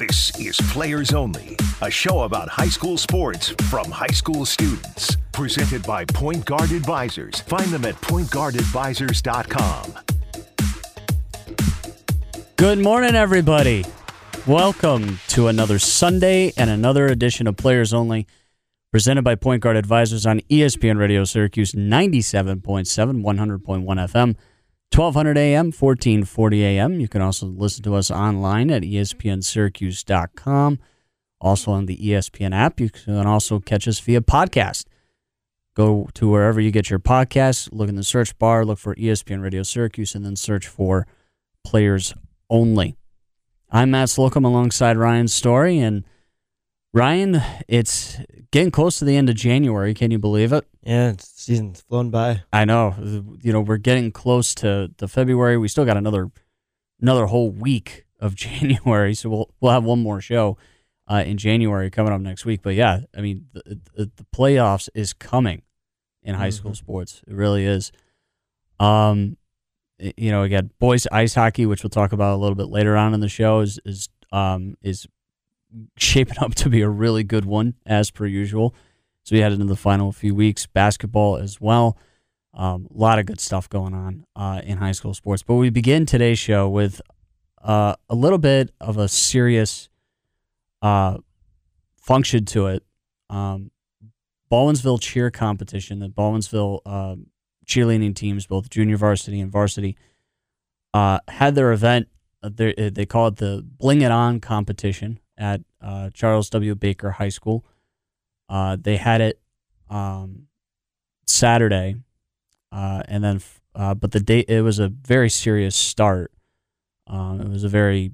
This is Players Only, a show about high school sports from high school students. Presented by Point Guard Advisors. Find them at pointguardadvisors.com. Good morning, everybody. Welcome to another Sunday and another edition of Players Only, presented by Point Guard Advisors on ESPN Radio Syracuse 97.7, 100.1 FM, 1200 AM, 1440 AM. You can also listen to us online at espnsyracuse.com. Also on the ESPN app. You can also catch us via podcast. Go to wherever you get your podcasts, look in the search bar, look for ESPN Radio Syracuse, and then search for Players Only. I'm Matt Slocum alongside Ryan Story. And Ryan, it's getting close to the end of January. Can you believe it? Yeah, it's, season's flown by. I know. You know, we're getting close to, the February. We still got another another whole week of January, so we'll we'll have one more show uh, in January coming up next week. But yeah, I mean, the, the, the playoffs is coming in high school sports. It really is. Um, you know, again, boys ice hockey, which we'll talk about a little bit later on in the show, is is um is shaping up to be a really good one as per usual. So we headed into the final few weeks, basketball as well. Um, a lot of good stuff going on uh, in high school sports. But we begin today's show with uh, a little bit of a serious uh, function to it. Um, cheer competition, the Baldwinsville uh, cheerleading teams, both junior varsity and varsity, uh, had their event. uh, They, they call it the Bling It On competition at uh, Charles W. Baker High School. Uh, they had it um, Saturday, uh, and then uh, but the day it was a very serious start. Um, it was a very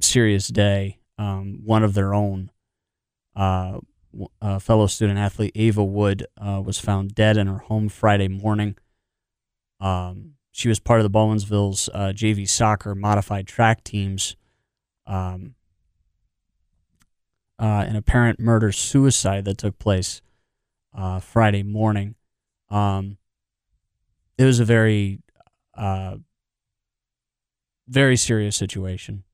serious day. Um, one of their own, uh, fellow student athlete Ava Wood uh, was found dead in her home Friday morning. Um, she was part of the Baldwinsville's uh, JV soccer modified track teams. Um, uh, an apparent murder suicide that took place uh, Friday morning. Um, it was a very, uh, very serious situation.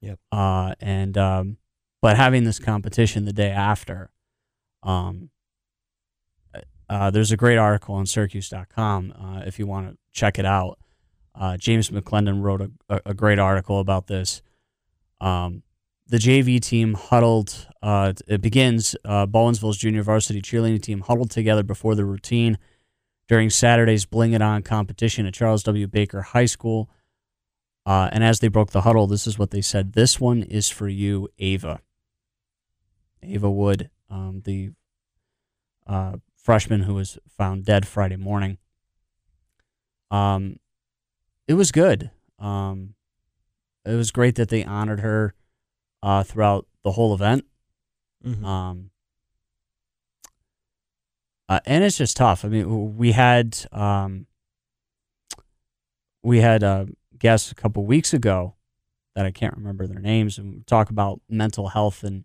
Yep. Uh, and um, but having this competition the day after, um, uh, there's a great article on Syracuse.com uh, if you want to check it out. Uh, James McClendon wrote a, a, a great article about this. Um, the JV team huddled. Uh, it begins. Uh, Baldwinsville's junior varsity cheerleading team huddled together before the routine during Saturday's Bling It On competition at Charles W. Baker High School. Uh, and as they broke the huddle, this is what they said: "This one is for you, Ava." Ava Wood, um, the uh, freshman who was found dead Friday morning. Um, it was good. Um, it was great that they honored her uh, throughout the whole event. Mhm. Um, uh, and it's just tough. I mean, we had um, we had uh, guests a couple weeks ago that I can't remember their names, and talk about mental health and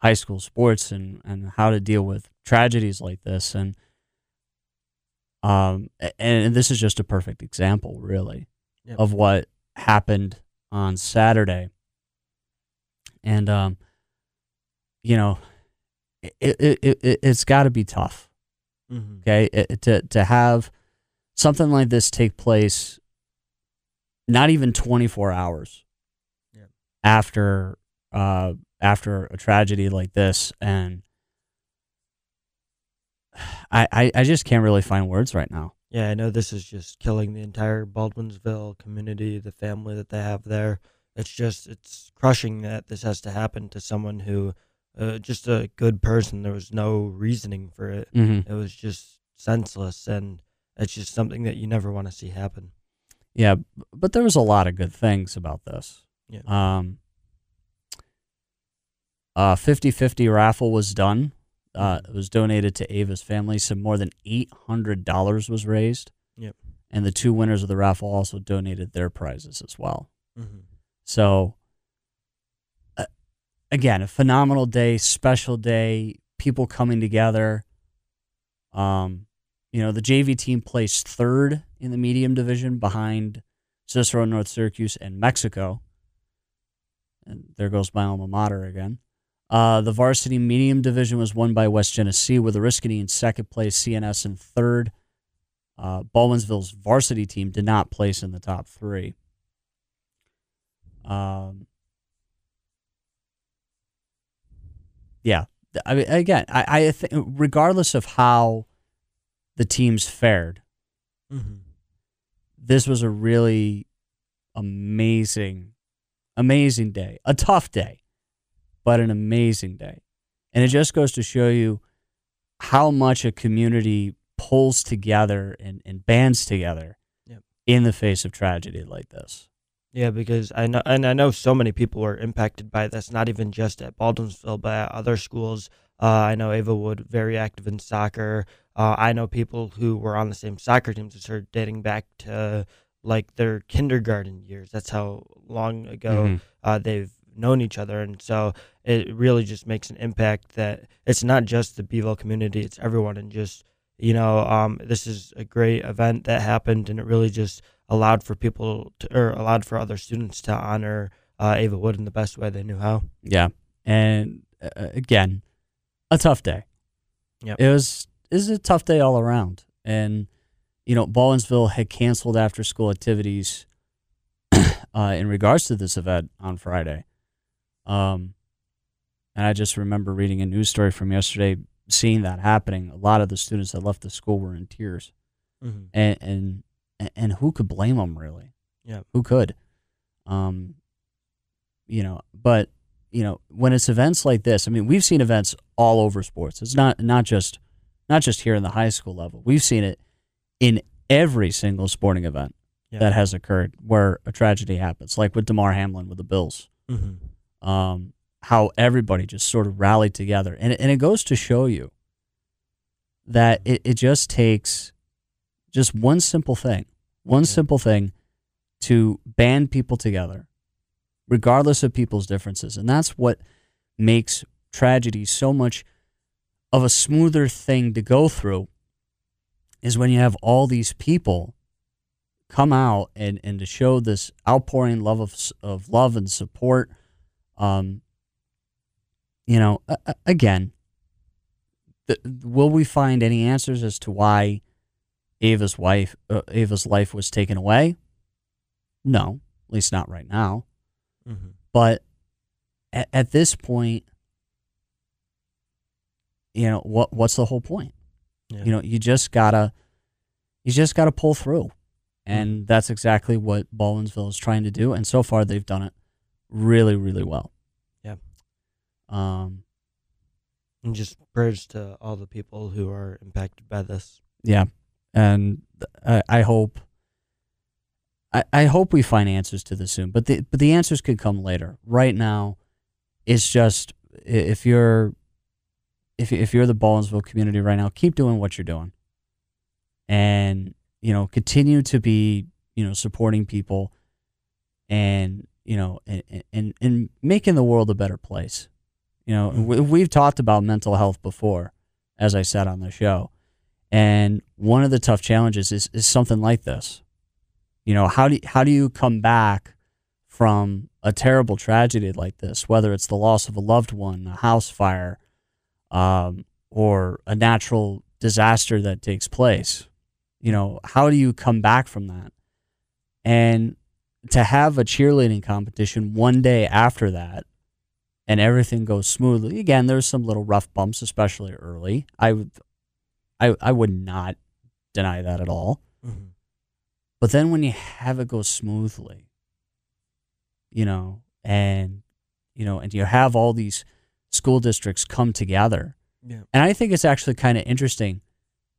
high school sports and and how to deal with tragedies like this. And um, a- and this is just a perfect example, really, Yep. of what happened on Saturday. And um, you know, it it, it, it it's got to be tough. Mhm. Okay, it, to to have something like this take place, not even twenty four hours Yeah. after uh after a tragedy like this, and I, I I just can't really find words right now. Yeah, I know this is just killing the entire Baldwinsville community, the family that they have there. It's just, it's crushing that this has to happen to someone who, uh, just a good person. There was no reasoning for it. Mm-hmm. It was just senseless, and it's just something that you never want to see happen. Yeah, but there was a lot of good things about this. Yeah. Um, uh, 50-50 raffle was done. Uh, it was donated to Ava's family. Some more than eight hundred dollars was raised. Yep. And the two winners of the raffle also donated their prizes as well. Mm-hmm. So, uh, again, a phenomenal day, special day, people coming together. Um, you know, the JV team placed third in the medium division behind Cicero, North Syracuse, and Mexico. And there goes my alma mater again. Uh, the varsity medium division was won by West Genesee with Oriskany in second place, CNS in third. Uh, Baldwinsville's varsity team did not place in the top three. Um, yeah, I mean, again, I, I think regardless of how the teams fared, Mm-hmm. this was a really amazing, amazing day. A tough day, but an amazing day. And it just goes to show you how much a community pulls together and, and bands together Yep. in the face of tragedy like this. Yeah, because I know, and I know so many people were impacted by this. Not even just at Baldwinsville, but at other schools. Uh, I know Ava Wood very active in soccer. Uh, I know people who were on the same soccer teams as her, dating back to like their kindergarten years. That's how long ago Mhm. uh, they've known each other, and so it really just makes an impact. That it's not just the B'ville community; it's everyone, and just you know, um, this is a great event that happened, and it really just allowed for people to, or allowed for other students to honor uh, Ava Wood in the best way they knew how. Yeah. And uh, again, a tough day. Yeah, It was it was a tough day all around. And you know, Ballinsville had canceled after school activities uh, in regards to this event on Friday. Um, and I just remember reading a news story from yesterday, seeing that happening. A lot of the students that left the school were in tears, Mm-hmm. and and and who could blame them really? Yeah. who could? Um, you know, but you know, when it's events like this, I mean, we've seen events all over sports. It's not not just not just here in the high school level. We've seen it in every single sporting event Yeah. that has occurred where a tragedy happens, like with Damar Hamlin with the Bills. Mm-hmm. Um, how everybody just sort of rallied together, and and it goes to show you that it, it just takes just one simple thing, one Yeah. simple thing to band people together, regardless of people's differences. And that's what makes tragedy so much of a smoother thing to go through is when you have all these people come out and, and to show this outpouring love of, of love and support. Um, you know, a- a- again, th- will we find any answers as to why Ava's wife, uh, Ava's life was taken away? No, at least not right now. Mm-hmm. But at, at this point, you know what? What's the whole point? Yeah. You know, you just gotta, you just gotta pull through, and that's exactly what Baldwinsville is trying to do. And so far, they've done it really, really well. Yeah. Um. and just prayers to all the people who are impacted by this. Yeah, and I, I hope. I, I hope we find answers to this soon, but the but the answers could come later. Right now, it's just if you're if if you're the Baldwinsville community right now, keep doing what you're doing, and you know continue to be you know supporting people, and you know and and, and making the world a better place. You know, mm-hmm. we, we've talked about mental health before, as I said on the show. And one of the tough challenges is, is something like this. You know, how do how do you come back from a terrible tragedy like this, whether it's the loss of a loved one, a house fire, um, or a natural disaster that takes place? You know, how do you come back from that? And to have a cheerleading competition one day after that and everything goes smoothly. Again, there's some little rough bumps, especially early. I would I, I would not deny that at all. Mm-hmm. But then when you have it go smoothly, you know, and you know, and you have all these school districts come together. Yeah. And I think it's actually kind of interesting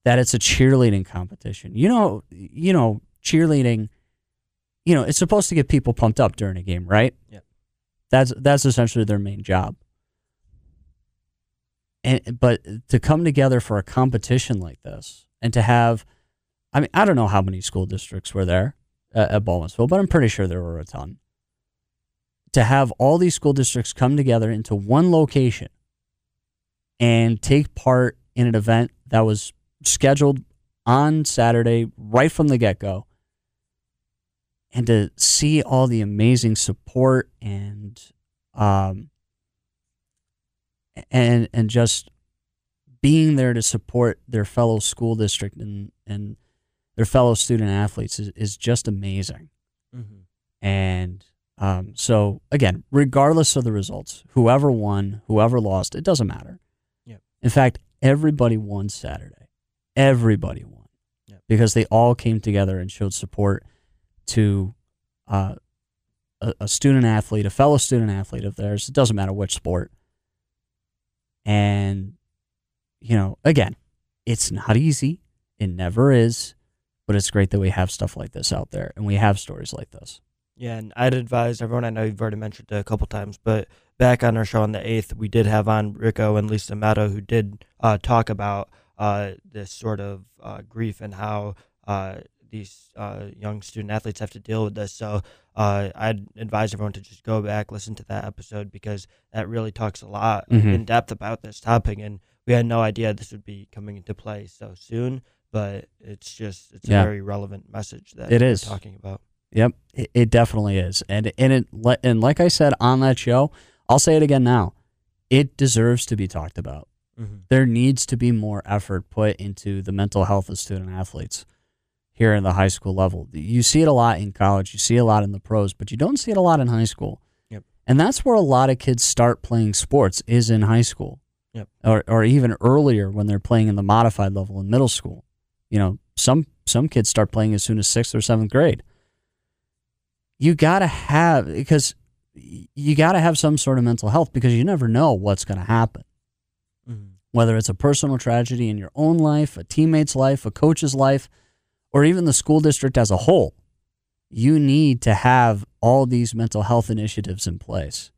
that it's a cheerleading competition. You know, you know, cheerleading, you know, it's supposed to get people pumped up during a game, right? Yeah. That's that's essentially their main job. And but to come together for a competition like this and to have I mean, I don't know how many school districts were there at, at Baldwinsville, but I'm pretty sure there were a ton. To have all these school districts come together into one location and take part in an event that was scheduled on Saturday right from the get go, and to see all the amazing support and um, and and just being there to support their fellow school district and and their fellow student athletes is, is just amazing. Mm-hmm. And um, so again, regardless of the results, whoever won, whoever lost, it doesn't matter. Yep. In fact, everybody won Saturday. Everybody won Yep. because they all came together and showed support to uh, a, a student athlete, a fellow student athlete of theirs. It doesn't matter which sport. And you know, again, it's not easy. It never is, but it's great that we have stuff like this out there and we have stories like this. Yeah, and I'd advise everyone. I know you've already mentioned it a couple times, but back on our show on the eighth, we did have on Rico and Lisa Mato, who did uh, talk about uh, this sort of uh, grief and how uh, these uh, young student athletes have to deal with this. So uh, I'd advise everyone to just go back, listen to that episode because that really talks a lot Mhm. in depth about this topic, and we had no idea this would be coming into play so soon. But it's just it's Yeah. a very relevant message that it is talking about. Yep, it, it definitely is, and and it and like I said on that show, I'll say it again now. It deserves to be talked about. Mm-hmm. There needs to be more effort put into the mental health of student athletes here in the high school level. You see it a lot in college, you see a lot in the pros, but you don't see it a lot in high school. Yep. And that's where a lot of kids start playing sports is in high school. Yep. Or or even earlier when they're playing in the modified level in middle school. You know, some some kids start playing as soon as 6th or 7th grade. You got to have because you got to have some sort of mental health because you never know what's going to happen Mm-hmm. whether it's a personal tragedy in your own life, a teammate's life, a coach's life, or even the school district as a whole, you need to have all these mental health initiatives in place.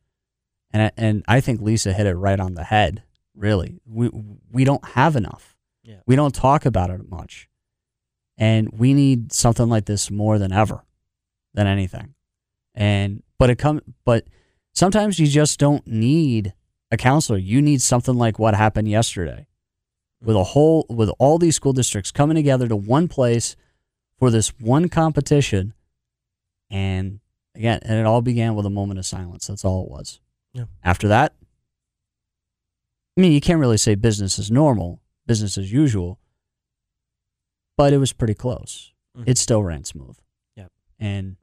And I, and I think Lisa hit it right on the head. Really, we we don't have enough. Yeah. We don't talk about it much, and we need something like this more than ever, than anything. And but it come but sometimes you just don't need a counselor. You need something like what happened yesterday with a whole with all these school districts coming together to one place for this one competition and again and it all began with a moment of silence that's all it was Yeah. after that i mean you can't really say business is normal business as usual but it was pretty close Mhm. it still ran smooth Yep. and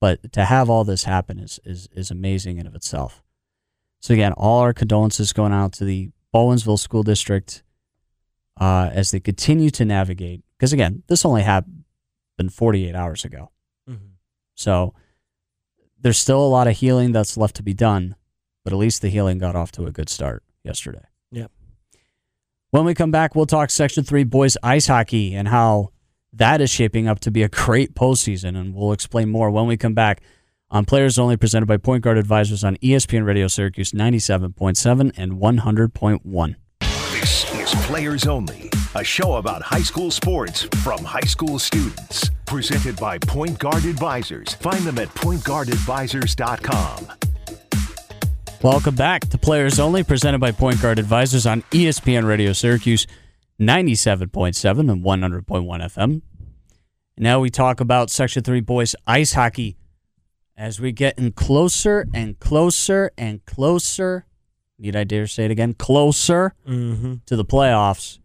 but to have all this happen is is is amazing in of itself so again, all our condolences going out to the Baldwinsville School District uh, as they continue to navigate. Because again, this only happened 48 hours ago, Mm-hmm. so there's still a lot of healing that's left to be done. But at least the healing got off to a good start yesterday. Yep. When we come back, we'll talk Section Three boys ice hockey and how that is shaping up to be a great postseason, and we'll explain more when we come back on Players Only, presented by Point Guard Advisors on ESPN Radio Syracuse 97.7 and 100.1. This is Players Only, a show about high school sports from high school students. Presented by Point Guard Advisors. Find them at pointguardadvisors.com. Welcome back to Players Only, presented by Point Guard Advisors on ESPN Radio Syracuse 97.7 and 100.1 FM. Now we talk about Section 3 boys ice hockey as we get in closer and closer and closer. Need I dare say it again? Closer Mm-hmm. to the playoffs.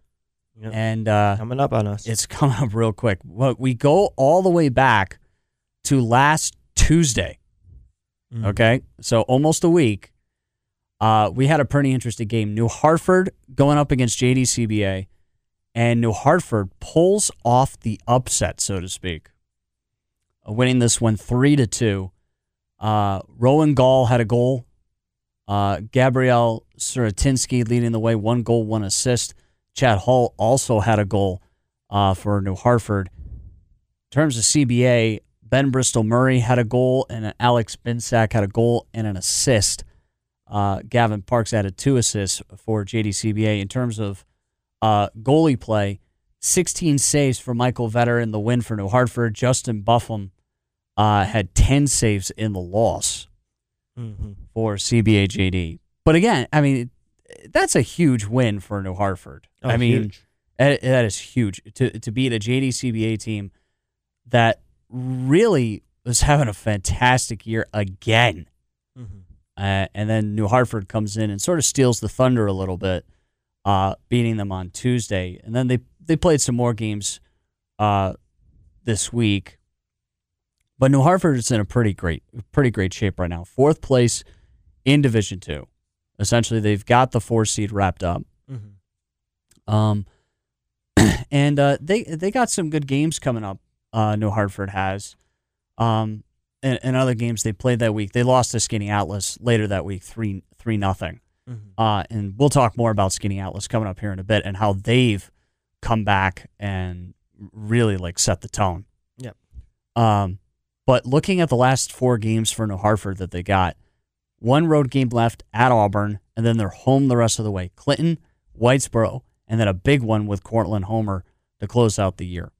Yep. And uh, Coming up on us. it's coming up real quick. Well, we go all the way back to last Tuesday. Mhm. Okay, so almost a week. Uh, we had a pretty interesting game. New Hartford going up against JDCBA, and New Hartford pulls off the upset, so to speak, winning this one three to two. Uh, Rowan Gall had a goal. Uh, Gabrielle Suratinsky leading the way, one goal, one assist. Chad Hall also had a goal uh, for New Hartford. In terms of CBA, Ben Bristol Murray had a goal, and Alex Binsack had a goal and an assist. Uh, Gavin Parks added two assists for JDCBA. In terms of uh, goalie play, 16 saves for Michael Vetter in the win for New Hartford. Justin Buffum uh, had 10 saves in the loss Mm-hmm. for CBA JD. But again, I mean, that's a huge win for New Hartford. Oh, I mean, huge. that, is huge to to beat a JDCBA team that really was having a fantastic year again. Mhm. uh, and then New Hartford comes in and sort of steals the thunder a little bit, uh, beating them on Tuesday, and then they they played some more games uh, this week. But New Hartford is in a pretty great pretty great shape right now. Fourth place in Division Two. Essentially, they've got the four seed wrapped up. Mm-hmm. Um, and uh, they they got some good games coming up. Uh, New Hartford has, um, and, and other games they played that week. They lost to Skaneateles later that week, three three nothing. Mm-hmm. Uh, and we'll talk more about Skaneateles coming up here in a bit and how they've come back and really like set the tone. Yep. Um, but looking at the last four games for New Hartford that they got, one road game left at Auburn, and then they're home the rest of the way. Clinton, Whitesboro, and then a big one with Cortland Homer to close out the year.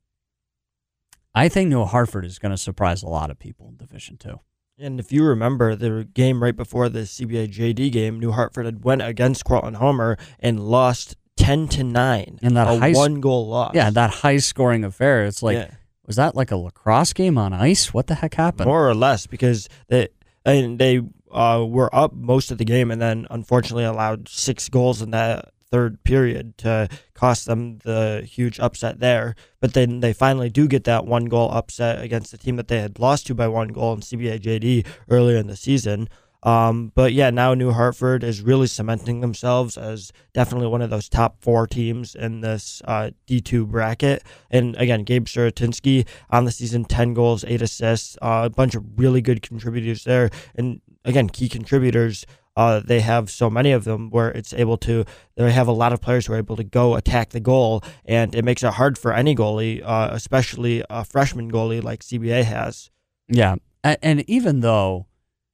I think New Hartford is going to surprise a lot of people in Division Two. And if you remember the game right before the CBA JD game, New Hartford had went against Cortland Homer and lost ten to nine. And that a high one goal loss. Yeah, that high scoring affair. It's like, Yeah. was that like a lacrosse game on ice? What the heck happened? more or less because they and they uh, were up most of the game and then unfortunately allowed six goals in that third period to cost them the huge upset there. But then they finally do get that one goal upset against the team that they had lost to by one goal in CBA JD earlier in the season. Um, but yeah, now New Hartford is really cementing themselves as definitely one of those top four teams in this uh, D2 bracket. And again, Gabe Suratinsky on the season, 10 goals, 8 assists, uh, a bunch of really good contributors there. And again, key contributors. Uh, they have so many of them where it's able to. They have a lot of players who are able to go attack the goal, and it makes it hard for any goalie, uh, especially a freshman goalie like CBA has. Yeah, and, and even though,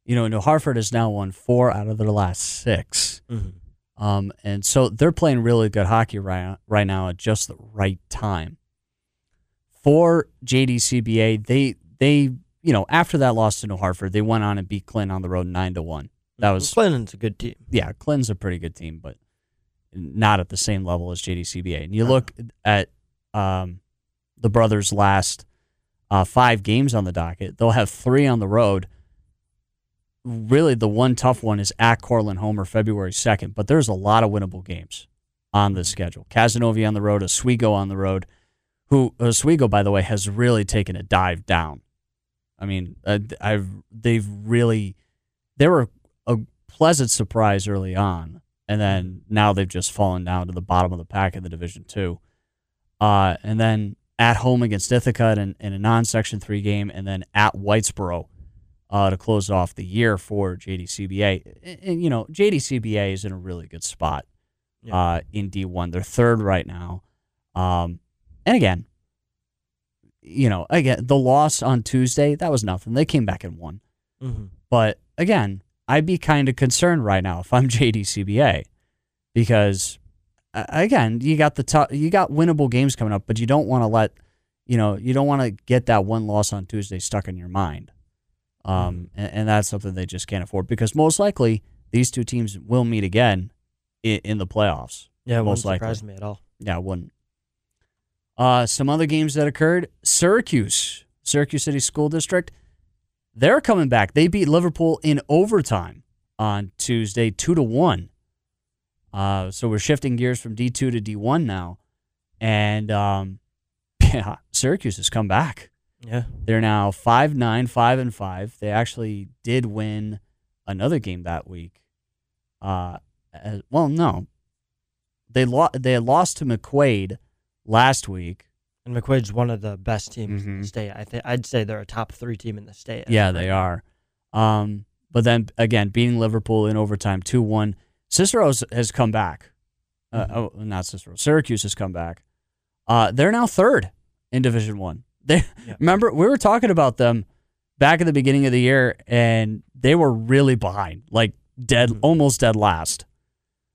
you know, New Hartford has now won four out of their last 6 Mm-hmm. um, and so they're playing really good hockey right right now at just the right time. For JDCBA, they they you know after that loss to New Hartford, they went on and beat Clinton on the road nine to one. That was Clinton's a good team. yeah, Clinton's a pretty good team, but not at the same level as JDCBA. And you look at um, the brothers' last uh, five games on the docket; they'll have three on the road. Really, the one tough one is at Cortland Homer, February second. But there's a lot of winnable games on the schedule. Cazenovia on the road, Oswego on the road. Who Oswego, by the way, has really taken a dive down. I mean, uh, I've they've really they were a pleasant surprise early on, and then now they've just fallen down to the bottom of the pack in the Division Two. Uh, and then at home against Ithaca in, in a non-Section Three game, and then at Whitesboro uh, to close off the year for JDCBA. And, and, you know, JDCBA is in a really good spot Yeah. uh, in D1. They're third right now. Um, and again, you know, again the loss on Tuesday that was nothing. They came back and won. Mm-hmm. But again, I'd be kind of concerned right now if I'm JDCBA because again, you got the tou- you got winnable games coming up, but you don't want to let you know you don't want to get that one loss on Tuesday stuck in your mind. Um, and, and that's something they just can't afford because most likely these two teams will meet again in, in the playoffs. Yeah, it Most likely. surprise me at all. Yeah, it wouldn't. Uh, some other games that occurred Syracuse, Syracuse City School District, they're coming back. They beat Liverpool in overtime on Tuesday, 2 to 1. Uh, so we're shifting gears from D2 to D1 now. And um, yeah, Syracuse has come back. Yeah. They're now 5 9, 5 and 5. They actually did win another game that week. Uh, as, well, no. They, lo- they had lost to McQuaid last week. And McQuaid's one of the best teams in Mhm. the state. I think I'd say they're a top three team in the state. Yeah, they are. Um, but then again, beating Liverpool in overtime 2 1. Cicero's has come back. Uh, Mhm. oh, not Cicero. Syracuse has come back. Uh, they're now third in Division One. They Yeah. remember we were talking about them back at the beginning of the year, and they were really behind, like dead, Mhm. almost dead last.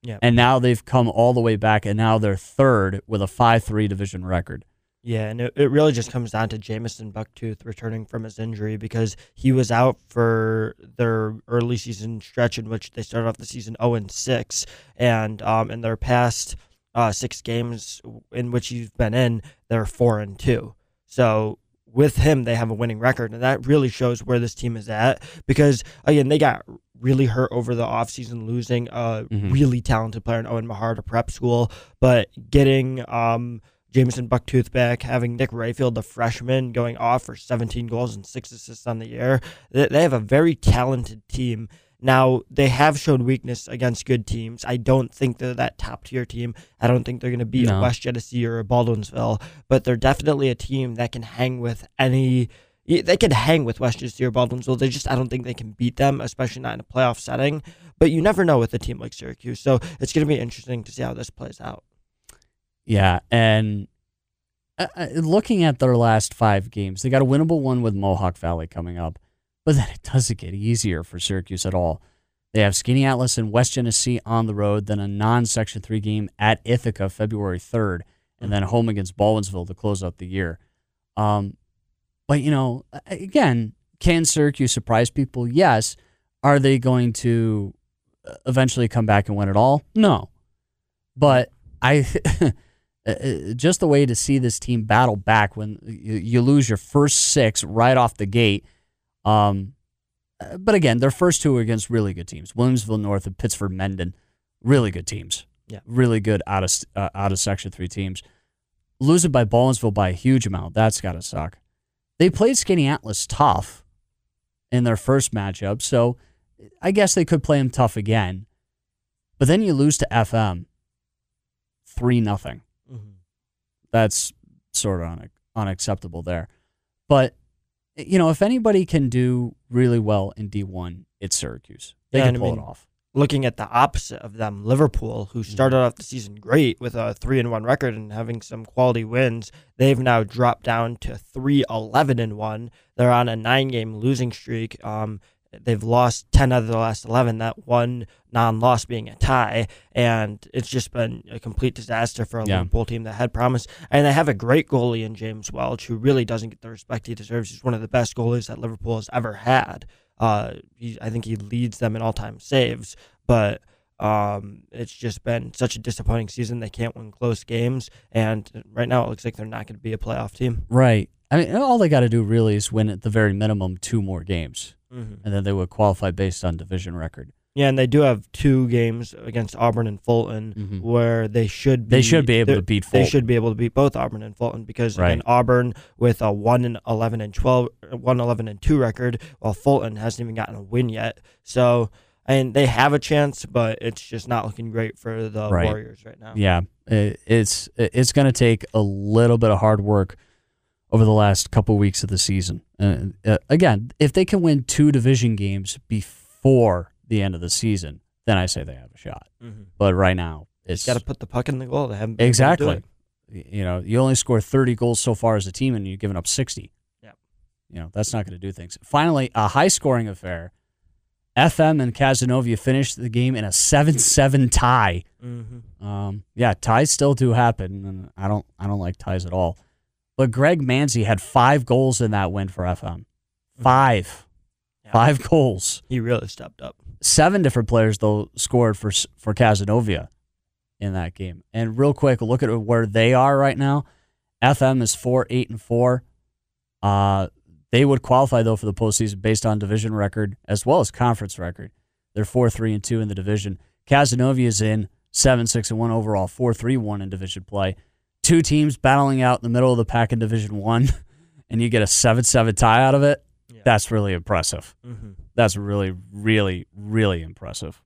Yeah. And now they've come all the way back, and now they're third with a five three division record. Yeah, and it, it really just comes down to Jamison Bucktooth returning from his injury because he was out for their early season stretch in which they started off the season 0 and 6, and um, in their past uh, six games in which he's been in, they're 4 and 2. So with him, they have a winning record. And that really shows where this team is at because, again, they got really hurt over the offseason, losing a Mhm. really talented player in Owen Mahar to prep school, but getting um, Jameson Bucktooth back, having Nick Rayfield, the freshman, going off for 17 goals and six assists on the year. They have a very talented team. Now, they have shown weakness against good teams. I don't think they're that top tier team. I don't think they're going to beat No. a West Genesee or a Baldwinsville, but they're definitely a team that can hang with any. They can hang with West Genesee or Baldwinsville. They just, I don't think they can beat them, especially not in a playoff setting. But you never know with a team like Syracuse. So it's going to be interesting to see how this plays out. Yeah, and uh, uh, looking at their last five games, they got a winnable one with Mohawk Valley coming up, but then it doesn't get easier for Syracuse at all. They have Skaneateles and West Genesee on the road, then a non-Section Three game at Ithaca February third, and then home against Baldwinsville to close out the year. Um, but you know, again, can Syracuse surprise people? Yes. Are they going to uh, eventually come back and win it all? No. But I uh, uh, just the way to see this team battle back when you lose your first six right off the gate. Um, but again, their first two are against really good teams: Williamsville North and Pittsford Mendon, really good teams. Yeah. really good out of uh, out of Section Three teams. Losing by Baldwinsville by a huge amount, that's got to suck. They played Skaneateles tough in their first matchup, so I guess they could play them tough again. But then you lose to FM, three nothing that's sort of un- unacceptable there. But you know, if anybody can do really well in D1, it's Syracuse. They Yeah, can and I pull mean, it off. looking at the opposite of them, Liverpool, who started off the season great with a three and one record and having some quality wins, they've now dropped down to three eleven and one. They're on a nine game losing streak. Um, they've lost ten out of the last eleven. That one non loss being a tie, and it's just been a complete disaster for a Yeah. Liverpool team that had promise. And they have a great goalie in James Welch, who really doesn't get the respect he deserves. He's one of the best goalies that Liverpool has ever had. Uh, he, I think he leads them in all time saves, but um, it's just been such a disappointing season. They can't win close games, and right now it looks like they're not going to be a playoff team. Right. I mean, all they got to do really is win at the very minimum two more games, Mm-hmm. and then they would qualify based on division record. Yeah, and they do have two games against Auburn and Fulton Mhm. where they should be They should be able to beat They should be able to beat both Auburn and Fulton because Right. again, Auburn with a one and eleven and 12, 1 11 and two record, while Fulton hasn't even gotten a win yet. So. And they have a chance, but it's just not looking great for the Right. Warriors right now. Yeah, it's it's going to take a little bit of hard work over the last couple weeks of the season. Uh, uh, again, if they can win two division games before the end of the season, then I say they have a shot. Mm-hmm. But right now, it's Got to put the puck in the goal. They haven't been able to do exactly. You know, you only score 30 goals so far as a team, and you've given up 60. Yep. You know, that's not going to do things. Finally, a high scoring affair. FM and Cazenovia finished the game in a 7 7 tie. Mm-hmm. Um, yeah, ties still do happen, and I don't, I don't like ties at all. But Greg Manzi had five goals in that win for FM. Five, Yeah. five goals. He really stepped up. Seven different players though scored for for Cazenovia in that game. And real quick, look at where they are right now. FM is four, eight, and four. Uh, they would qualify though for the postseason based on division record as well as conference record. They're four, three, and two in the division. Cazenovia is in seven, six, and one overall, four, three, one in division play. Two teams battling out in the middle of the pack in Division One, and you get a seven-seven tie out of it. Yeah. That's really impressive. Mm-hmm. That's really, really, really impressive.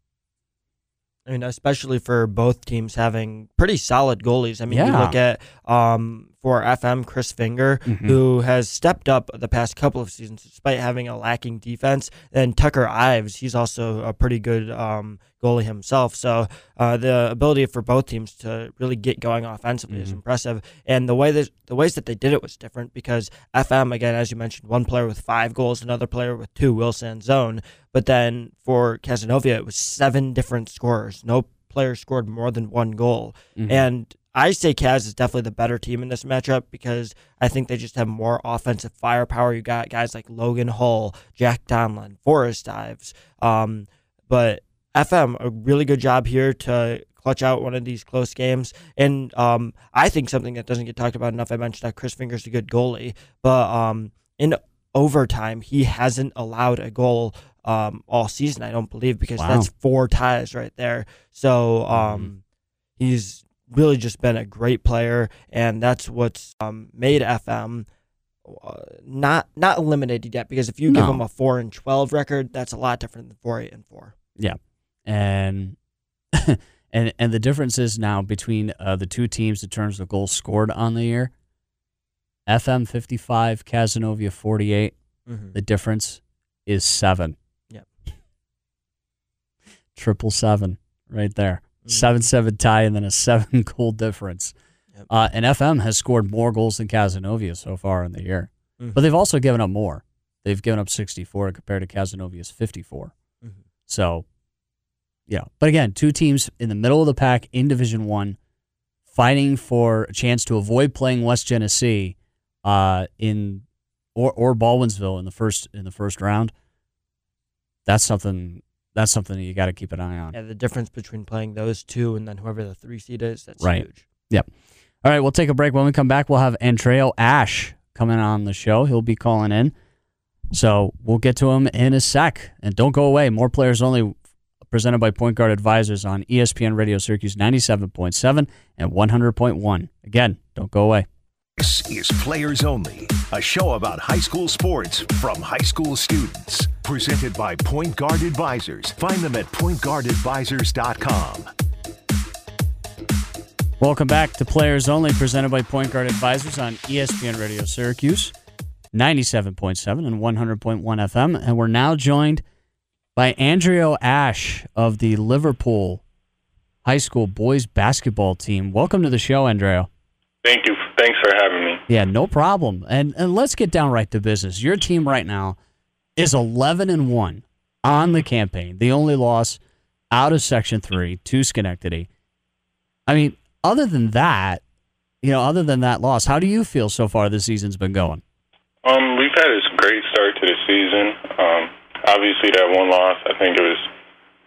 I mean, especially for both teams having pretty solid goalies. I mean, you look at um, for FM Chris Finger, Mhm. who has stepped up the past couple of seasons despite having a lacking defense. And Tucker Ives, he's also a pretty good um, goalie himself. So uh, the ability for both teams to really get going offensively is Mhm. impressive. And the way that the ways that they did it was different because FM, again, as you mentioned, one player with five goals, another player with two, Will Zone. But then for Cazenovia, it was seven different scorers. No player scored more than one goal. Mhm. And I say Kaz is definitely the better team in this matchup because I think they just have more offensive firepower. You got guys like Logan Hull, Jack Donlin, Forrest Dives. Um, but FM, a really good job here to clutch out one of these close games. And um, I think something that doesn't get talked about enough. I mentioned that Chris Finger's a good goalie, but um, in overtime, he hasn't allowed a goal um, all season. I don't believe because Wow. that's four ties right there. So um, he's really just been a great player, and that's what's um, made FM uh, not not eliminated yet. Because if you give No. him a four and twelve record, that's a lot different than four eight and four. Yeah, and and and the difference is now between uh, the two teams in terms of goals scored on the year. FM fifty five, Cazenovia forty eight. Mm-hmm. The difference is seven. Yep. Triple seven, right there. Seven seven tie, and then a seven goal difference. Yep. Uh, and FM has scored more goals than Cazenovia so far in the year, Mhm. but they've also given up more. They've given up sixty four compared to Cazenovia's fifty four. Mhm. So, yeah. But again, two teams in the middle of the pack in Division One, fighting for a chance to avoid playing West Genesee uh, in or or Baldwinsville in the first in the first round. That's something. That's something that you got to keep an eye on. Yeah, the difference between playing those two and then whoever the three seed is, that's Right. huge. Yep. All right, we'll take a break. When we come back, we'll have Andreo Ash coming on the show. He'll be calling in. So we'll get to him in a sec. And don't go away. More players only presented by Point Guard Advisors on ESPN Radio Syracuse 97.7 and 100.1. Again, don't go away. This is Players Only, a show about high school sports from high school students. Presented by Point Guard Advisors. Find them at pointguardadvisors.com. Welcome back to Players Only, presented by Point Guard Advisors on ESPN Radio Syracuse, 97.7 and 100.1 FM. And we're now joined by Andreo Ash of the Liverpool High School boys basketball team. Welcome to the show, Andreo. Thank you. Thanks for having me. Yeah, no problem. And and let's get down right to business. Your team right now is 11 and 1 on the campaign. The only loss out of Section 3 to Schenectady. I mean, other than that, you know, other than that loss, how do you feel so far the season's been going? Um, we've had a great start to the season. Um, obviously, that one loss, I think it was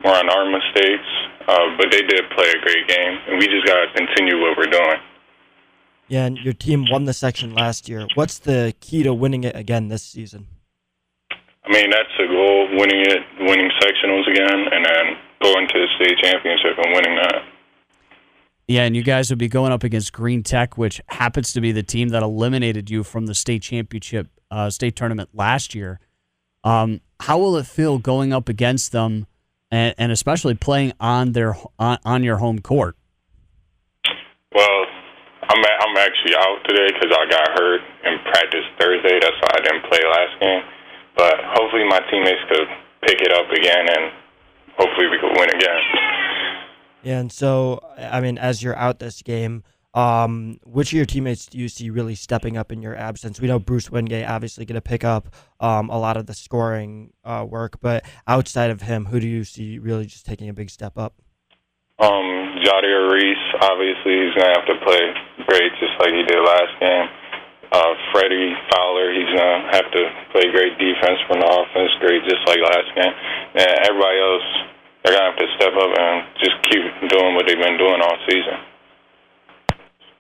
more on our mistakes, uh, but they did play a great game, and we just got to continue what we're doing. Yeah, and your team won the section last year. What's the key to winning it again this season? I mean, that's the goal: winning it, winning sectionals again, and then going to the state championship and winning that. Yeah, and you guys would be going up against Green Tech, which happens to be the team that eliminated you from the state championship, uh, state tournament last year. Um, how will it feel going up against them, and, and especially playing on their on, on your home court? Well, I'm I'm actually out today because I got hurt in practice Thursday. That's why I didn't play last game. But hopefully, my teammates could pick it up again, and hopefully, we could win again. Yeah, and so I mean, as you're out this game, um, which of your teammates do you see really stepping up in your absence? We know Bruce Wingate obviously going to pick up um, a lot of the scoring uh, work, but outside of him, who do you see really just taking a big step up? Um, Jadir Reese, obviously, he's gonna have to play great, just like he did last game. Uh, Freddie Fowler, he's gonna have to play great defense from the offense, great, just like last game. And everybody else, they're gonna have to step up and just keep doing what they've been doing all season.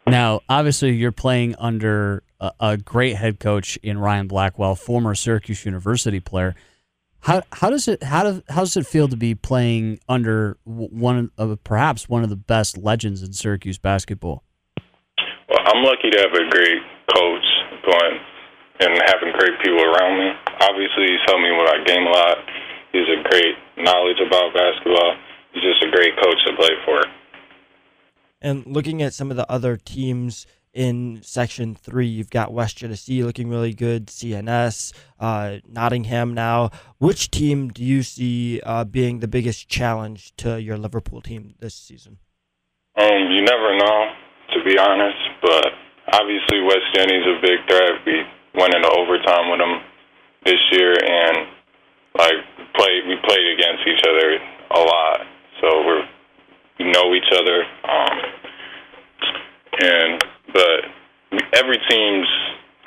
Now, obviously, you're playing under a, a great head coach in Ryan Blackwell, former Syracuse University player. How how does it how does how does it feel to be playing under one of uh, perhaps one of the best legends in Syracuse basketball? Well, I'm lucky to have a great coach going and having great people around me. Obviously, he's helped me with my game a lot. He's a great knowledge about basketball. He's just a great coach to play for. And looking at some of the other teams in Section 3, you've got West Genesee looking really good, CNS, uh, Nottingham now. Which team do you see uh, being the biggest challenge to your Liverpool team this season? Um, you never know, to be honest, but obviously West Genny's a big threat. We went into overtime with them this year, and like played, we played against each other a lot, so we're we know each other. Um, and every team's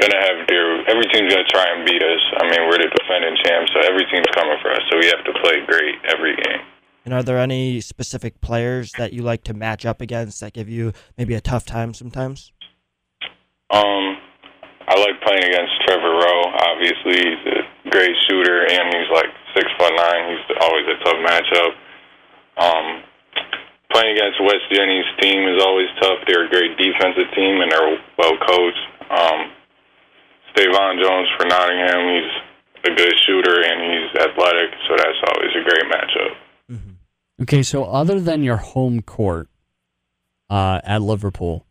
gonna have their every team's gonna try and beat us. I mean, we're the defending champs, so every team's coming for us. So we have to play great every game. And are there any specific players that you like to match up against that give you maybe a tough time sometimes? Um, I like playing against Trevor Rowe. Obviously, he's a great shooter, and he's like six foot nine. He's always a tough matchup. Um, playing against West Genny's team is always tough. They're a great defensive team, and they're well coached. Um, Stavon Jones for Nottingham, he's a good shooter, and he's athletic, so that's always a great matchup. Okay, so other than your home court uh, at Liverpool,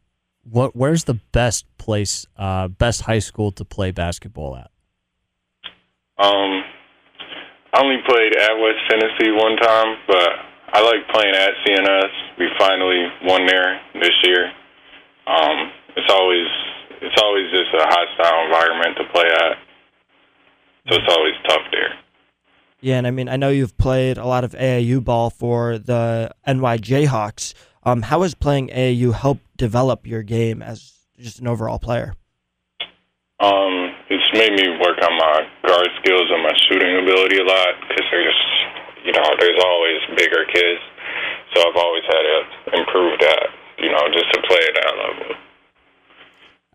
what where's the best place, uh, best high school to play basketball at? Um, I only played at West Genesee one time, but I like playing at CNS. We finally won there this year. Um, it's always it's always just a hostile environment to play at, so it's always tough there. Yeah, and I mean, I know you've played a lot of AAU ball for the NY Jayhawks. Um, how has playing AAU helped develop your game as just an overall player? Um, it's made me work on my guard skills and my shooting ability a lot because they're know, there's always bigger kids, so I've always had to improve that, you know, just to play at that level.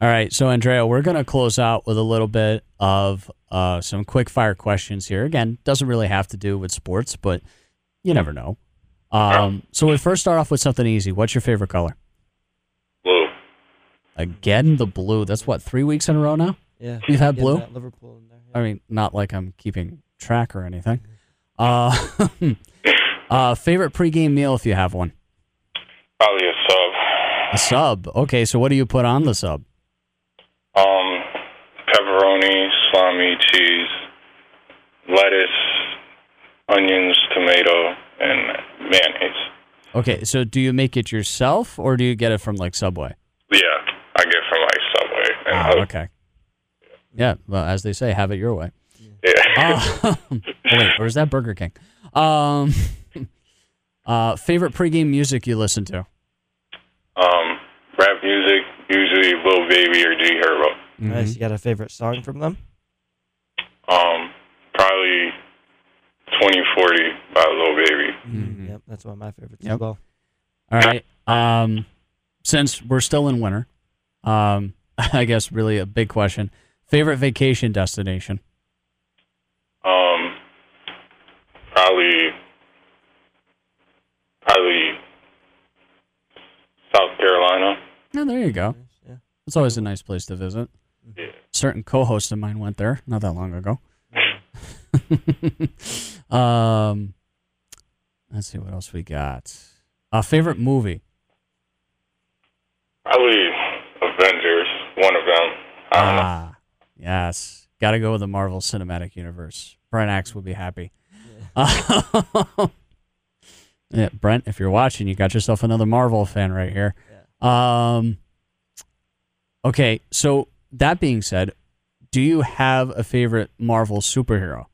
All right, so Andrea, we're going to close out with a little bit of uh, some quick fire questions here. Again, doesn't really have to do with sports, but you never know. Um, so we first start off with something easy. What's your favorite color? Blue. Again, the blue. That's what three weeks in a row now. Yeah, You've had getting blue? Liverpool in there. yeah. I mean, not like I'm keeping track or anything. Uh, uh, favorite pregame meal if you have one. Probably a sub. A sub. Okay, so what do you put on the sub? Um, pepperoni, salami, cheese, lettuce, onions, tomato, and mayonnaise. Okay, so do you make it yourself or do you get it from like Subway? Yeah, I get from like Subway. And Ah, okay. Yeah, well, as they say, have it your way. Yeah. Oh, wait, or is that Burger King? Um, uh, favorite pregame music you listen to? um, rap music, usually Lil Baby or G Herbo. Mm-hmm. Nice. You got a favorite song from them? Um, probably 2040 by Lil Baby. Mhm. Yep, that's one of my favorites Yep. as well. All right. Um, since we're still in winter, um, I guess really a big question. Favorite vacation destination? Um, probably, probably South Carolina. Oh, there you go. Yeah. It's always a nice place to visit. Yeah. Certain co-host of mine went there not that long ago. um, let's see what else we got. Uh, favorite movie? Probably Avengers, one of them. I don't know. Ah, yes. Got to go with the Marvel Cinematic Universe. Brent Axe would be happy. yeah, Brent, if you're watching, you got yourself another Marvel fan right here. Yeah. Um, okay, so that being said, do you have a favorite Marvel superhero?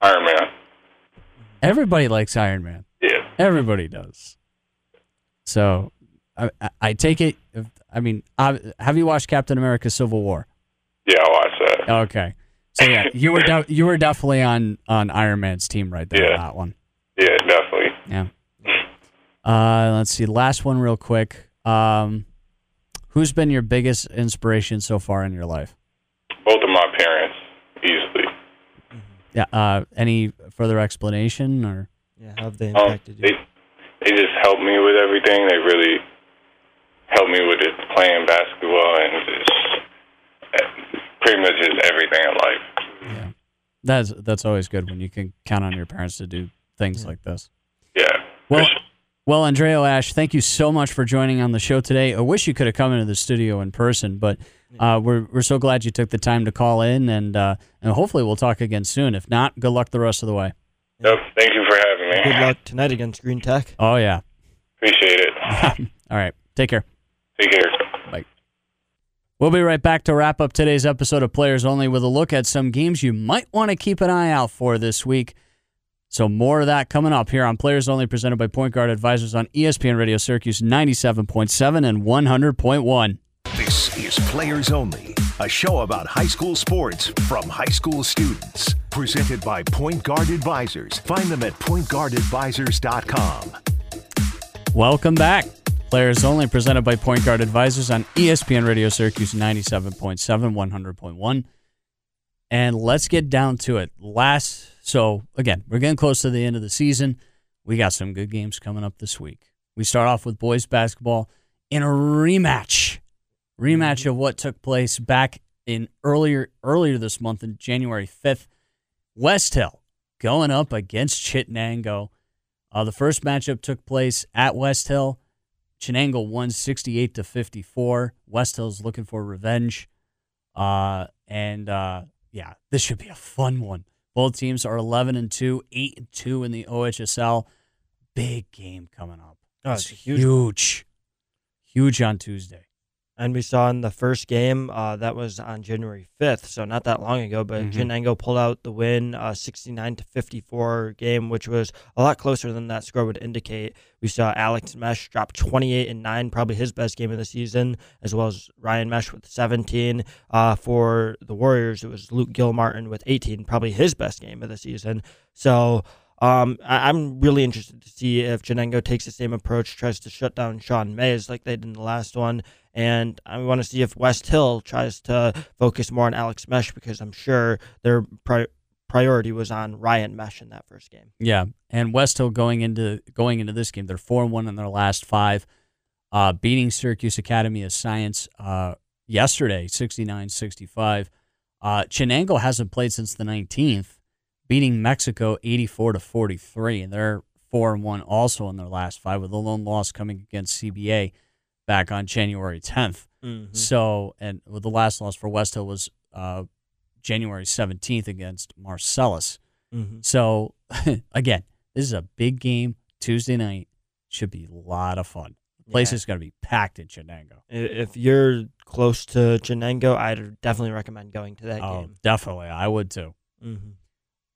Iron Man. Everybody likes Iron Man. Yeah. Everybody does. So, I, I- I take it. I mean, uh, have you watched Captain America: Civil War? Yeah, I watched that. Okay. So yeah, you were de- you were definitely on on Iron Man's team right there. on Yeah. That one. Yeah, definitely. Yeah. Uh, let's see. Last one, real quick. Um, who's been your biggest inspiration so far in your life? Both of my parents, easily. Yeah. Uh, any further explanation or? Yeah, how have they Um, impacted they you? they just helped me with everything. They really helped me with it, playing basketball and just pretty much just everything in life. Yeah. That's that's always good when you can count on your parents to do things like this. Yeah. Well, sure. well, Andrea Ash, thank you so much for joining on the show today. I wish you could have come into the studio in person, but uh, we're we're so glad you took the time to call in, and uh, and hopefully we'll talk again soon. If not, good luck the rest of the way. Yep. Thank you for having me. Good luck tonight against Green Tech. Oh yeah. Appreciate it. All right. Take care. Take care. We'll be right back to wrap up today's episode of Players Only with a look at some games you might want to keep an eye out for this week. So more of that coming up here on Players Only, presented by Point Guard Advisors on ESPN Radio Syracuse 97.7 and 100.1. This is Players Only a show about high school sports from high school students. Presented by Point Guard Advisors. Find them at pointguardadvisors.com. Welcome back. Players only presented by Point Guard Advisors on ESPN Radio Syracuse 97.7, 100.1. And let's get down to it. Last, so again, we're getting close to the end of the season. We got some good games coming up this week. We start off with boys basketball in a rematch. Rematch of what took place back in earlier earlier this month in January 5th. West Hill going up against Chittenango. Uh, the first matchup took place at West Hill. Chittenango won 68 to 54. West Hill's looking for revenge. Uh, and uh, yeah, this should be a fun one. Both teams are 11 and 2, 8 and 2 in the OHSL. Big game coming up. Oh, It's huge huge. Huge on Tuesday. And we saw in the first game uh, that was on January 5th, so not that long ago. But Mhm. Chittenango pulled out the win, uh, 69 to 54 game, which was a lot closer than that score would indicate. We saw Alex Mesh drop 28 and 9, probably his best game of the season, as well as Ryan Mesh with 17. Uh, for the Warriors, it was Luke Gilmartin with 18, probably his best game of the season. So um, I- I'm really interested to see if Chittenango takes the same approach, tries to shut down Sean Mays like they did in the last one. And I want to see if West Hill tries to focus more on Alex Mesh because I'm sure their pri- priority was on Ryan Mesh in that first game. Yeah, and West Hill going into going into this game, they're four one in their last five, uh, beating Syracuse Academy of Science uh, yesterday, 69-65. Uh, Chittenango hasn't played since the 19th, beating Mexico 84 to 43, and they're four and one also in their last five, with a lone loss coming against CBA back on January 10th. Mm-hmm. So, and well, the last loss for West Hill was uh, January 17th against Marcellus. Mm-hmm. So again, this is a big game Tuesday night. Should be a lot of fun. The place Yeah. is going to be packed in Chittenango. If you're close to Chittenango, I'd definitely recommend going to that Oh, game. definitely, I would too. Mm-hmm.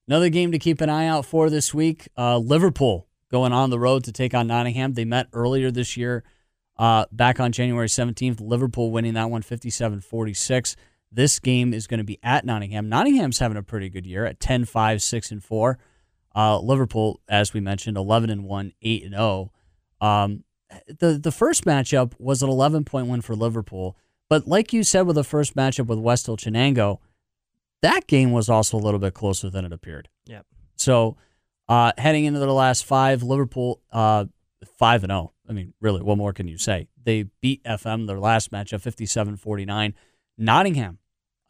Another game to keep an eye out for this week: uh, Liverpool going on the road to take on Nottingham. They met earlier this year, uh, back on January 17th. Liverpool winning that one 57-46. This game is going to be at Nottingham. Nottingham's having a pretty good year at 10-5, 6 and 4. Uh, Liverpool, as we mentioned, 11 and 1, 8 and 0. Um, the the first matchup was an 11 point win for Liverpool, but like you said with the first matchup with West Hill Chittenango, that game was also a little bit closer than it appeared. Yep. So, uh, heading into the last five, Liverpool uh, five and zero. I mean, really, what more can you say? They beat FM their last matchup 57-49. Nottingham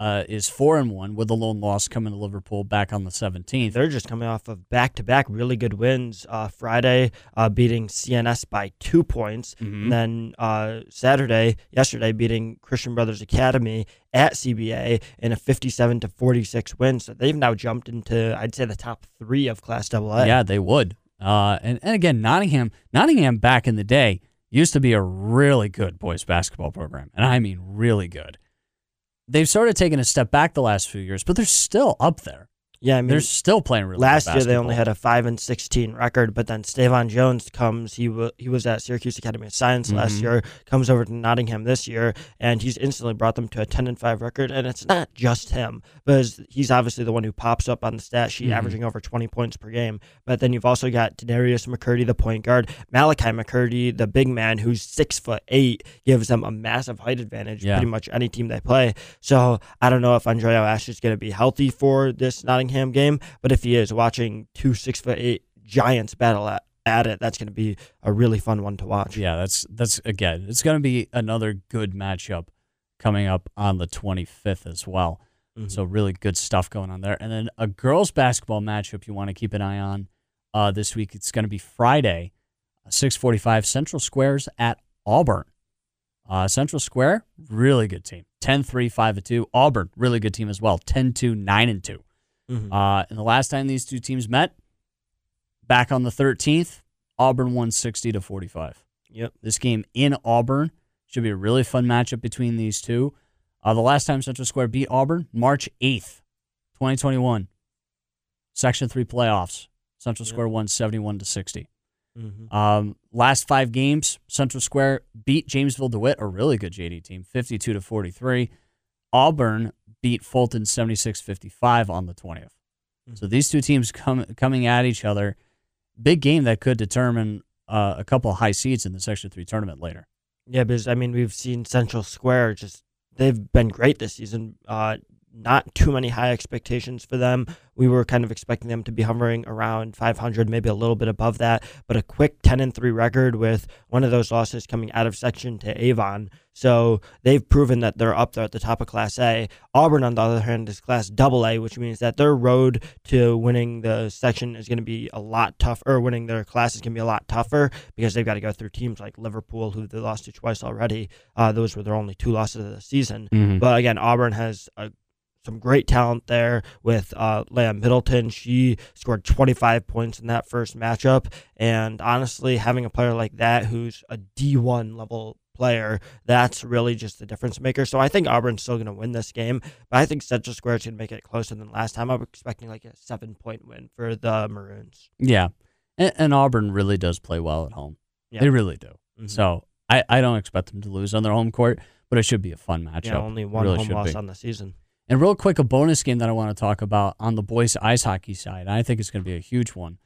uh, is four and one with a lone loss coming to Liverpool back on the seventeenth. They're just coming off of back-to-back really good wins. Uh, Friday, uh, beating CNS by two points, Mhm. and then uh, Saturday, yesterday, beating Christian Brothers Academy at CBA in a 57 to 46 win. So they've now jumped into, I'd say, the top three of Class AA. Yeah, they would. Uh, and, and again, Nottingham, Nottingham back in the day used to be a really good boys basketball program, and I mean really good. They've sort of taken a step back the last few years, but they're still up there. Yeah. I mean, they're still playing really. Last year they only had a five and sixteen record, but then Stavon Jones comes. He wa he was at Syracuse Academy of Science last Mhm. year. Comes over to Nottingham this year, and he's instantly brought them to a ten and five record. And it's not just him, because he's obviously the one who pops up on the stat sheet, Mhm. averaging over twenty points per game. But then you've also got Denarius McCurdy, the point guard, Malachi McCurdy, the big man, who's six foot eight, gives them a massive height advantage. Yeah. Pretty much any team they play. So I don't know if Andrea Ash is going to be healthy for this Nottingham game, but if he is, watching two six foot eight giants battle at, at it, that's going to be a really fun one to watch. Yeah, that's that's again, it's going to be another good matchup coming up on the 25th as well. Mhm. So really good stuff going on there. And then a girls basketball matchup you want to keep an eye on uh, this week. It's going to be Friday, 6:45 Central Squares at Auburn. Uh, Central Square, really good team. 10-3, 5-2. Auburn, really good team as well. 10-2, 9-2. Mhm. Uh, and the last time these two teams met, back on the 13th, Auburn won 60 to 45. Yep. This game in Auburn should be a really fun matchup between these two. Uh, the last time Central Square beat Auburn, March 8th, 2021. Section 3 playoffs. Central Yep. Square won 71 to 60. Mhm. Um, last five games, Central Square beat Jamesville DeWitt, a really good JD team, 52 to 43. Auburn beat Fulton 76-55 on the 20th. So these two teams come coming at each other. Big game that could determine uh, a couple of high seeds in the Section 3 tournament later. Yeah, because I mean we've seen Central Square just they've been great this season. Uh, not too many high expectations for them. We were kind of expecting them to be hovering around 500, maybe a little bit above that, but a quick 10 and 3 record with one of those losses coming out of section to Avon. So they've proven that they're up there at the top of Class A. Auburn, on the other hand, is Class Double A, which means that their road to winning the section is going to be a lot tougher, or winning their class is going to be a lot tougher because they've got to go through teams like Liverpool, who they lost to twice already. Uh, those were their only two losses of the season. Mm-hmm. But again, Auburn has a some great talent there with uh, Leah Middleton. She scored 25 points in that first matchup. And honestly, having a player like that who's a D1 level player, that's really just the difference maker. So I think Auburn's still going to win this game, but I think Central Square is going to make it closer than last time. I was expecting like a seven point win for the Maroons. Yeah. And, and Auburn really does play well at home. Yeah. They really do. Mhm. So I, I don't expect them to lose on their home court, but it should be a fun matchup. yeah, only one Really home loss be. on the season. And real quick, a bonus game that I want to talk about on the boys ice hockey side. I think it's going to be a huge one.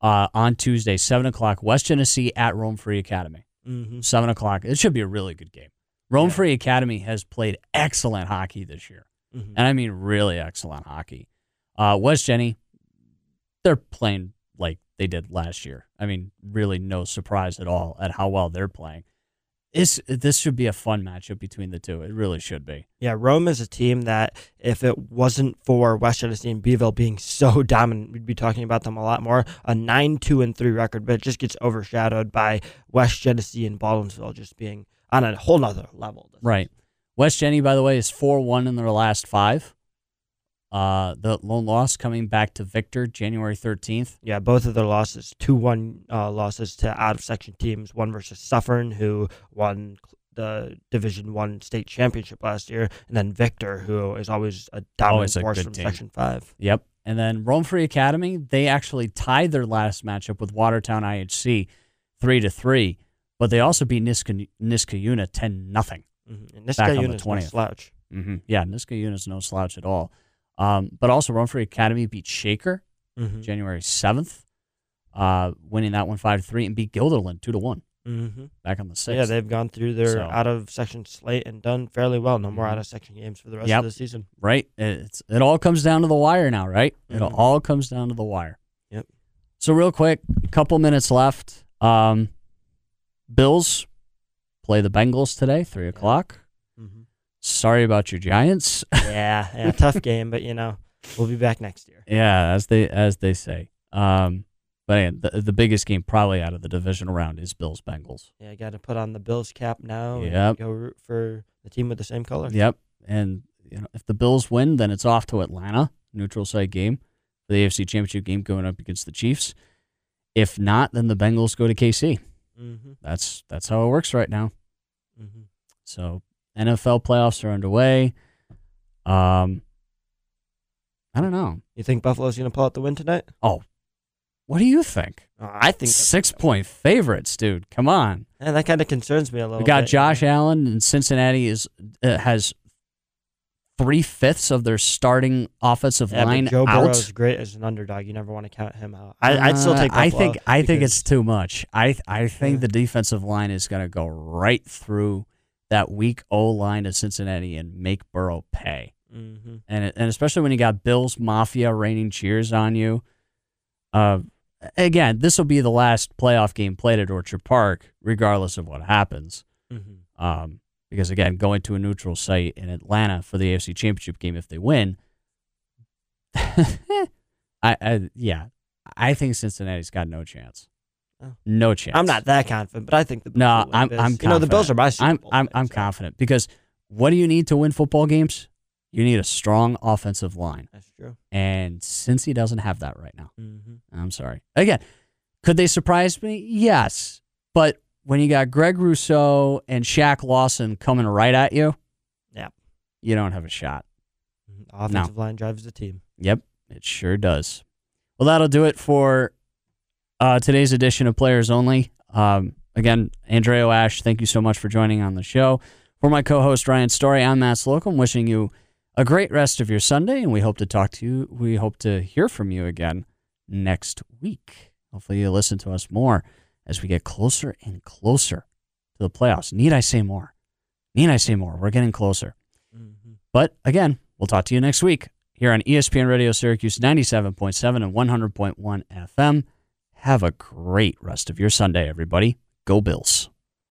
Uh, on Tuesday, seven o'clock, West Genesee at Rome Free Academy. Mm-hmm. Seven o'clock. It should be a really good game. Rome Yeah. Free Academy has played excellent hockey this year, Mm-hmm. and I mean really excellent hockey. Uh, West Genny, they're playing like they did last year. I mean, really no surprise at all at how well they're playing. It's, this should be a fun matchup between the two. It really should be. Yeah, Rome is a team that if it wasn't for West Genesee and B'ville being so dominant, we'd be talking about them a lot more. A 9 2 and 3 record, but it just gets overshadowed by West Genesee and Baldwinsville just being on a whole nother level. this Right. West Genny, by the way, is 4 1 in their last five. Uh, the lone loss coming back to Victor January 13th. Yeah, both of their losses, 2 1 uh, losses to out of section teams, one versus Suffern, who won the Division One state championship last year, and then Victor, who is always a dominant Always force from team. Section 5. Yep. And then Rome Free Academy, they actually tied their last matchup with Watertown IHC 3 to 3, but they also beat Niska, Niskayuna 10 nothing. Mm-hmm. And this Back guy on the unit's no slouch. Mm-hmm. Yeah, Niskayuna's no slouch at all. Um, but also Free Academy beat Shaker Mm-hmm. January 7th, uh, winning that one 5 to 3, and beat Guilderland 2 to 1 Mm-hmm. back on the 6th. Yeah, they've gone through their So- out of section slate and done fairly well. No more Mhm. out of section games for the rest Yep. of the season. right? It's it all comes down to the wire now, right? It Mhm. all comes down to the wire. Yep. So real quick, a couple minutes left. Um, Bills play the Bengals today, three o'clock. Sorry about your Giants. yeah, yeah, tough game, but you know we'll be back next year. yeah, as they as they say. Um, but again, the, the biggest game probably out of the divisional round is Bills Bengals. Yeah, you got to put on the Bills cap now. Yep. And go root for the team with the same color. Yep. And you know, if the Bills win, then it's off to Atlanta, neutral site game, the AFC Championship game going up against the Chiefs. If not, then the Bengals go to KC. Mm-hmm. That's that's how it works right now. Mm-hmm. So NFL playoffs are underway. Um, I don't know. You think Buffalo's gonna pull out the win tonight? Oh, what do you think? Uh, I think Six point favorites, dude. Come on. And that kind of concerns me a little. We got bit. Josh Allen and Cincinnati is uh, has three fifths of their starting offensive Yeah, line Joe out. Burrow's great as an underdog. You never want to count him out. I, I'd still Uh, take. I Buffalo think I think it's too much. I I think Yeah. the defensive line is going to go right through that weak O line of Cincinnati and make Burrow pay. Mhm. And and especially when you got Bills Mafia raining cheers on you. Uh, again, this will be the last playoff game played at Orchard Park, regardless of what happens. Mhm. Um, because again, going to a neutral site in Atlanta for the AFC Championship game, if they win, I, I yeah, I think Cincinnati's got no chance. Oh. No chance. I'm not that confident, but I think the Bills No, I'm. because, I'm. You know, the Bills are my confident. Super I'm. Bowl I'm. pick, I'm so confident because what do you need to win football games? You need a strong offensive line, That's true. and since he doesn't have that right now. Mm-hmm. I'm sorry. Again, could they surprise me? Yes, but when you got Greg Rousseau and Shaq Lawson coming right at you, Yep. you don't have a shot. Offensive line drives the team. Yep, it sure does. Well, that'll do it for uh, today's edition of Players Only. Um, again, Andreo Ash, thank you so much for joining on the show. For my co-host Ryan Story, I'm Matt Slocum, wishing you a great rest of your Sunday, and we hope to talk to you. We hope to hear from you again next week. Hopefully, you'll listen to us more as we get closer and closer to the playoffs. Need I say more? Need I say more? We're getting closer. Mm-hmm. But again, we'll talk to you next week here on ESPN Radio Syracuse 97.7 and 100.1 FM. Have a great rest of your Sunday, everybody. Go Bills.